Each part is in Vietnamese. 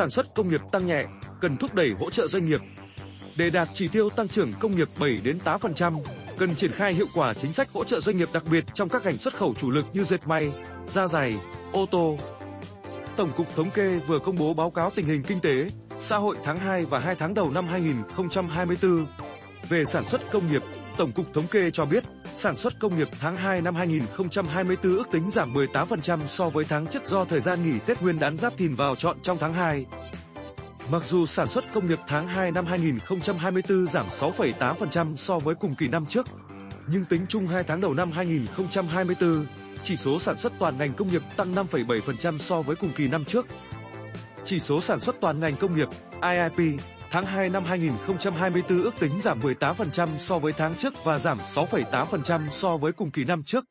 sản xuất công nghiệp tăng nhẹ, cần thúc đẩy hỗ trợ doanh nghiệp. Để đạt chỉ tiêu tăng trưởng công nghiệp 7 đến 8%, cần triển khai hiệu quả chính sách hỗ trợ doanh nghiệp đặc biệt trong các ngành xuất khẩu chủ lực như dệt may, da giày, ô tô. Tổng cục Thống kê vừa công bố báo cáo tình hình kinh tế, xã hội tháng 2 và 2 tháng đầu năm 2024. Về sản xuất công nghiệp, Tổng cục Thống kê cho biết, sản xuất công nghiệp tháng 2 năm 2024 ước tính giảm 18% so với tháng trước do thời gian nghỉ Tết Nguyên đán Giáp Thìn vào chọn trong tháng 2. Mặc dù sản xuất công nghiệp tháng 2 năm 2024 giảm 6,8% so với cùng kỳ năm trước, nhưng tính chung 2 tháng đầu năm 2024, chỉ số sản xuất toàn ngành công nghiệp tăng 5,7% so với cùng kỳ năm trước. Chỉ số sản xuất toàn ngành công nghiệp IIP tháng 2 năm 2024 ước tính giảm 18% so với tháng trước và giảm 6,8% so với cùng kỳ năm trước.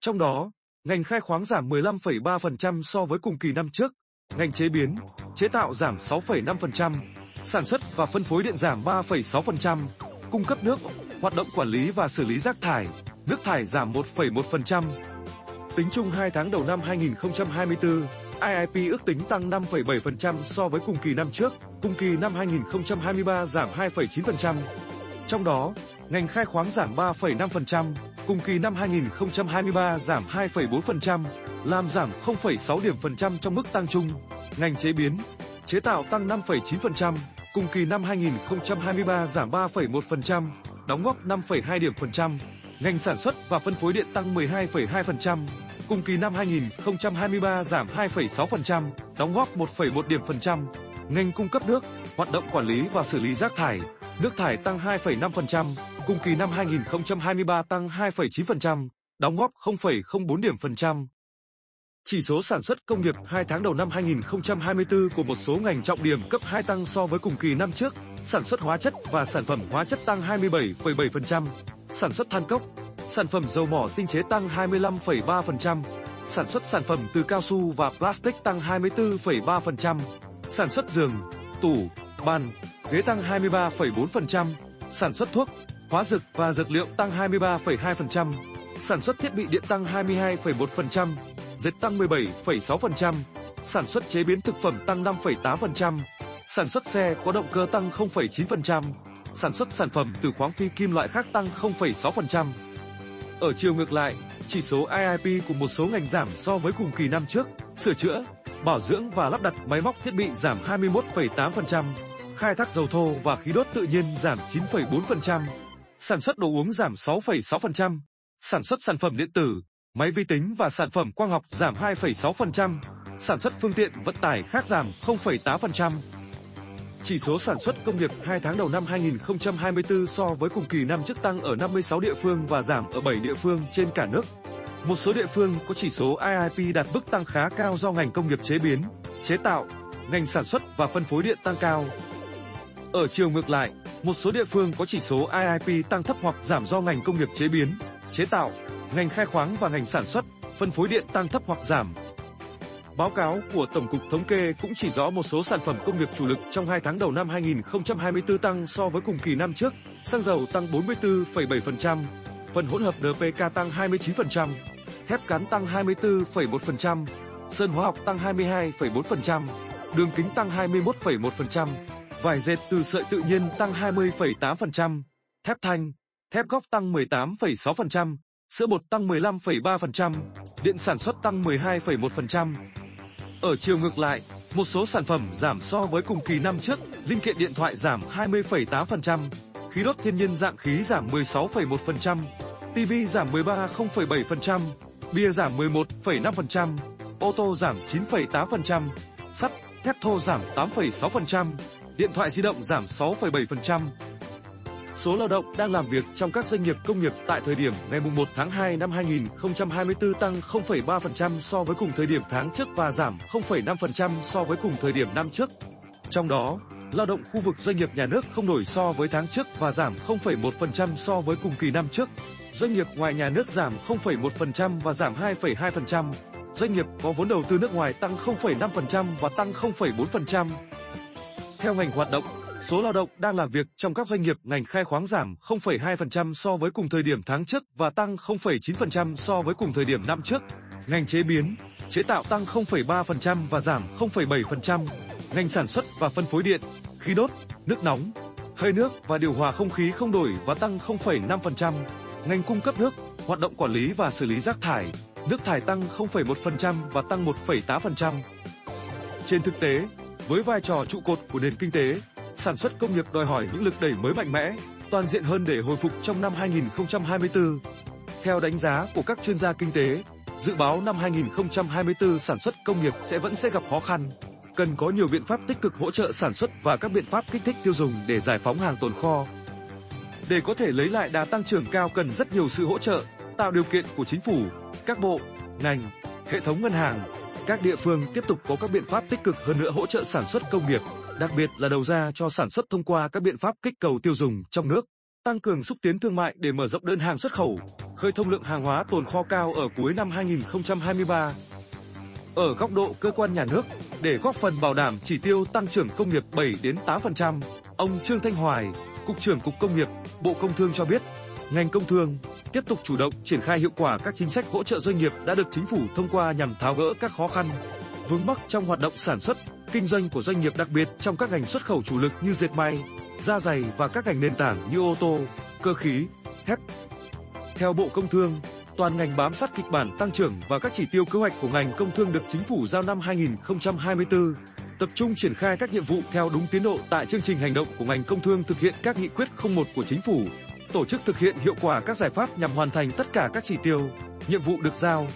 Trong đó, ngành khai khoáng giảm 15,3% so với cùng kỳ năm trước, ngành chế biến, chế tạo giảm 6,5%, sản xuất và phân phối điện giảm 3,6%, cung cấp nước, hoạt động quản lý và xử lý rác thải, nước thải giảm 1,1%. Tính chung 2 tháng đầu năm 2024, IIP ước tính tăng 5,7% so với cùng kỳ năm trước, cùng kỳ năm 2023 giảm 2,9%. Trong đó, ngành khai khoáng giảm 3,5%, cùng kỳ năm 2023 giảm 2,4%, làm giảm 0,6 điểm phần trăm trong mức tăng chung. Ngành chế biến, chế tạo tăng 5,9%, cùng kỳ năm 2023 giảm 3,1%, đóng góp 5,2 điểm phần trăm. Ngành sản xuất và phân phối điện tăng 12,2%, cùng kỳ năm 2023 giảm 2,6%, đóng góp 1,1 điểm phần trăm. Ngành cung cấp nước, hoạt động quản lý và xử lý rác thải, nước thải tăng 2,5%, cùng kỳ năm 2023 tăng 2,9%, đóng góp 0,04 điểm phần trăm. Chỉ số sản xuất công nghiệp 2 tháng đầu năm 2024 của một số ngành trọng điểm cấp 2 tăng so với cùng kỳ năm trước, sản xuất hóa chất và sản phẩm hóa chất tăng 27,7%, sản xuất than cốc, sản phẩm dầu mỏ tinh chế tăng 25,3%, sản xuất sản phẩm từ cao su và plastic tăng 24,3%, sản xuất giường, tủ, bàn, ghế tăng 23,4%, sản xuất thuốc, hóa dược và dược liệu tăng 23,2%, sản xuất thiết bị điện tăng 22,1%, dệt tăng 17,6%, sản xuất chế biến thực phẩm tăng 5,8%, sản xuất xe có động cơ tăng 0,9%, sản xuất sản phẩm từ khoáng phi kim loại khác tăng 0,6%. Ở chiều ngược lại, chỉ số IIP của một số ngành giảm so với cùng kỳ năm trước, sửa chữa, bảo dưỡng và lắp đặt máy móc thiết bị giảm 21,8%, khai thác dầu thô và khí đốt tự nhiên giảm 9,4%, sản xuất đồ uống giảm 6,6%, sản xuất sản phẩm điện tử, máy vi tính và sản phẩm quang học giảm 2,6%, sản xuất phương tiện vận tải khác giảm 0,8%. Chỉ số sản xuất công nghiệp 2 tháng đầu năm 2024 so với cùng kỳ năm trước tăng ở 56 địa phương và giảm ở 7 địa phương trên cả nước. Một số địa phương có chỉ số IIP đạt mức tăng khá cao do ngành công nghiệp chế biến, chế tạo, ngành sản xuất và phân phối điện tăng cao. Ở chiều ngược lại, một số địa phương có chỉ số IIP tăng thấp hoặc giảm do ngành công nghiệp chế biến, chế tạo, ngành khai khoáng và ngành sản xuất, phân phối điện tăng thấp hoặc giảm. Báo cáo của Tổng cục Thống kê cũng chỉ rõ một số sản phẩm công nghiệp chủ lực trong 2 tháng đầu năm 2024 tăng so với cùng kỳ năm trước, xăng dầu tăng 44,7%, phần hỗn hợp NPK tăng 29%, thép cán tăng 24,1%, sơn hóa học tăng 22,4%, đường kính tăng 21,1%, vải dệt từ sợi tự nhiên tăng 20,8%, thép thanh, thép góc tăng 18,6%, sữa bột tăng 15,3%, điện sản xuất tăng 12,1%. Ở chiều ngược lại, một số sản phẩm giảm so với cùng kỳ năm trước, linh kiện điện thoại giảm 20,8%, khí đốt thiên nhiên dạng khí giảm 16,1%, TV giảm 13,7%, bia giảm 11,5%, ô tô giảm 9,8%, sắt, thép thô giảm 8,6%, điện thoại di động giảm 6,7%. Số lao động đang làm việc trong các doanh nghiệp công nghiệp tại thời điểm ngày 1 tháng 2 năm 2024 tăng 0,3% so với cùng thời điểm tháng trước và giảm 0,5% so với cùng thời điểm năm trước. Trong đó, lao động khu vực doanh nghiệp nhà nước không đổi so với tháng trước và giảm 0,1% so với cùng kỳ năm trước. Doanh nghiệp ngoài nhà nước giảm 0,1% và giảm 2,2%. Doanh nghiệp có vốn đầu tư nước ngoài tăng 0,5% và tăng 0,4%. Theo ngành hoạt động, số lao động đang làm việc trong các doanh nghiệp ngành khai khoáng giảm 0,2% so với cùng thời điểm tháng trước và tăng 0,9% so với cùng thời điểm năm trước. Ngành chế biến, chế tạo tăng 0,3% và giảm 0,7%. ngành sản xuất và phân phối điện, khí đốt, nước nóng, hơi nước và điều hòa không khí không đổi và tăng 0,5%. Ngành cung cấp nước, hoạt động quản lý và xử lý rác thải, nước thải tăng 0,1% và tăng 1,8%. Trên thực tế, với vai trò trụ cột của nền kinh tế, sản xuất công nghiệp đòi hỏi những lực đẩy mới mạnh mẽ, toàn diện hơn để hồi phục trong năm 2024. Theo đánh giá của các chuyên gia kinh tế, dự báo năm 2024 sản xuất công nghiệp sẽ vẫn sẽ gặp khó khăn, cần có nhiều biện pháp tích cực hỗ trợ sản xuất và các biện pháp kích thích tiêu dùng để giải phóng hàng tồn kho. Để có thể lấy lại đà tăng trưởng cao cần rất nhiều sự hỗ trợ, tạo điều kiện của chính phủ, các bộ, ngành, hệ thống ngân hàng, các địa phương tiếp tục có các biện pháp tích cực hơn nữa hỗ trợ sản xuất công nghiệp, đặc biệt là đầu ra cho sản xuất thông qua các biện pháp kích cầu tiêu dùng trong nước, tăng cường xúc tiến thương mại để mở rộng đơn hàng xuất khẩu, khơi thông lượng hàng hóa tồn kho cao ở cuối năm 2023. Ở góc độ cơ quan nhà nước, để góp phần bảo đảm chỉ tiêu tăng trưởng công nghiệp 7 đến 8%, ông Trương Thanh Hoài, Cục trưởng Cục Công nghiệp, Bộ Công Thương cho biết, ngành công thương tiếp tục chủ động triển khai hiệu quả các chính sách hỗ trợ doanh nghiệp đã được chính phủ thông qua nhằm tháo gỡ các khó khăn, vướng mắc trong hoạt động sản xuất, kinh doanh của doanh nghiệp đặc biệt trong các ngành xuất khẩu chủ lực như dệt may, da giày và các ngành nền tảng như ô tô, cơ khí, thép. Theo Bộ Công Thương, toàn ngành bám sát kịch bản tăng trưởng và các chỉ tiêu kế hoạch của ngành công thương được chính phủ giao năm 2024, tập trung triển khai các nhiệm vụ theo đúng tiến độ tại chương trình hành động của ngành công thương thực hiện các nghị quyết 01 của chính phủ, tổ chức thực hiện hiệu quả các giải pháp nhằm hoàn thành tất cả các chỉ tiêu, nhiệm vụ được giao,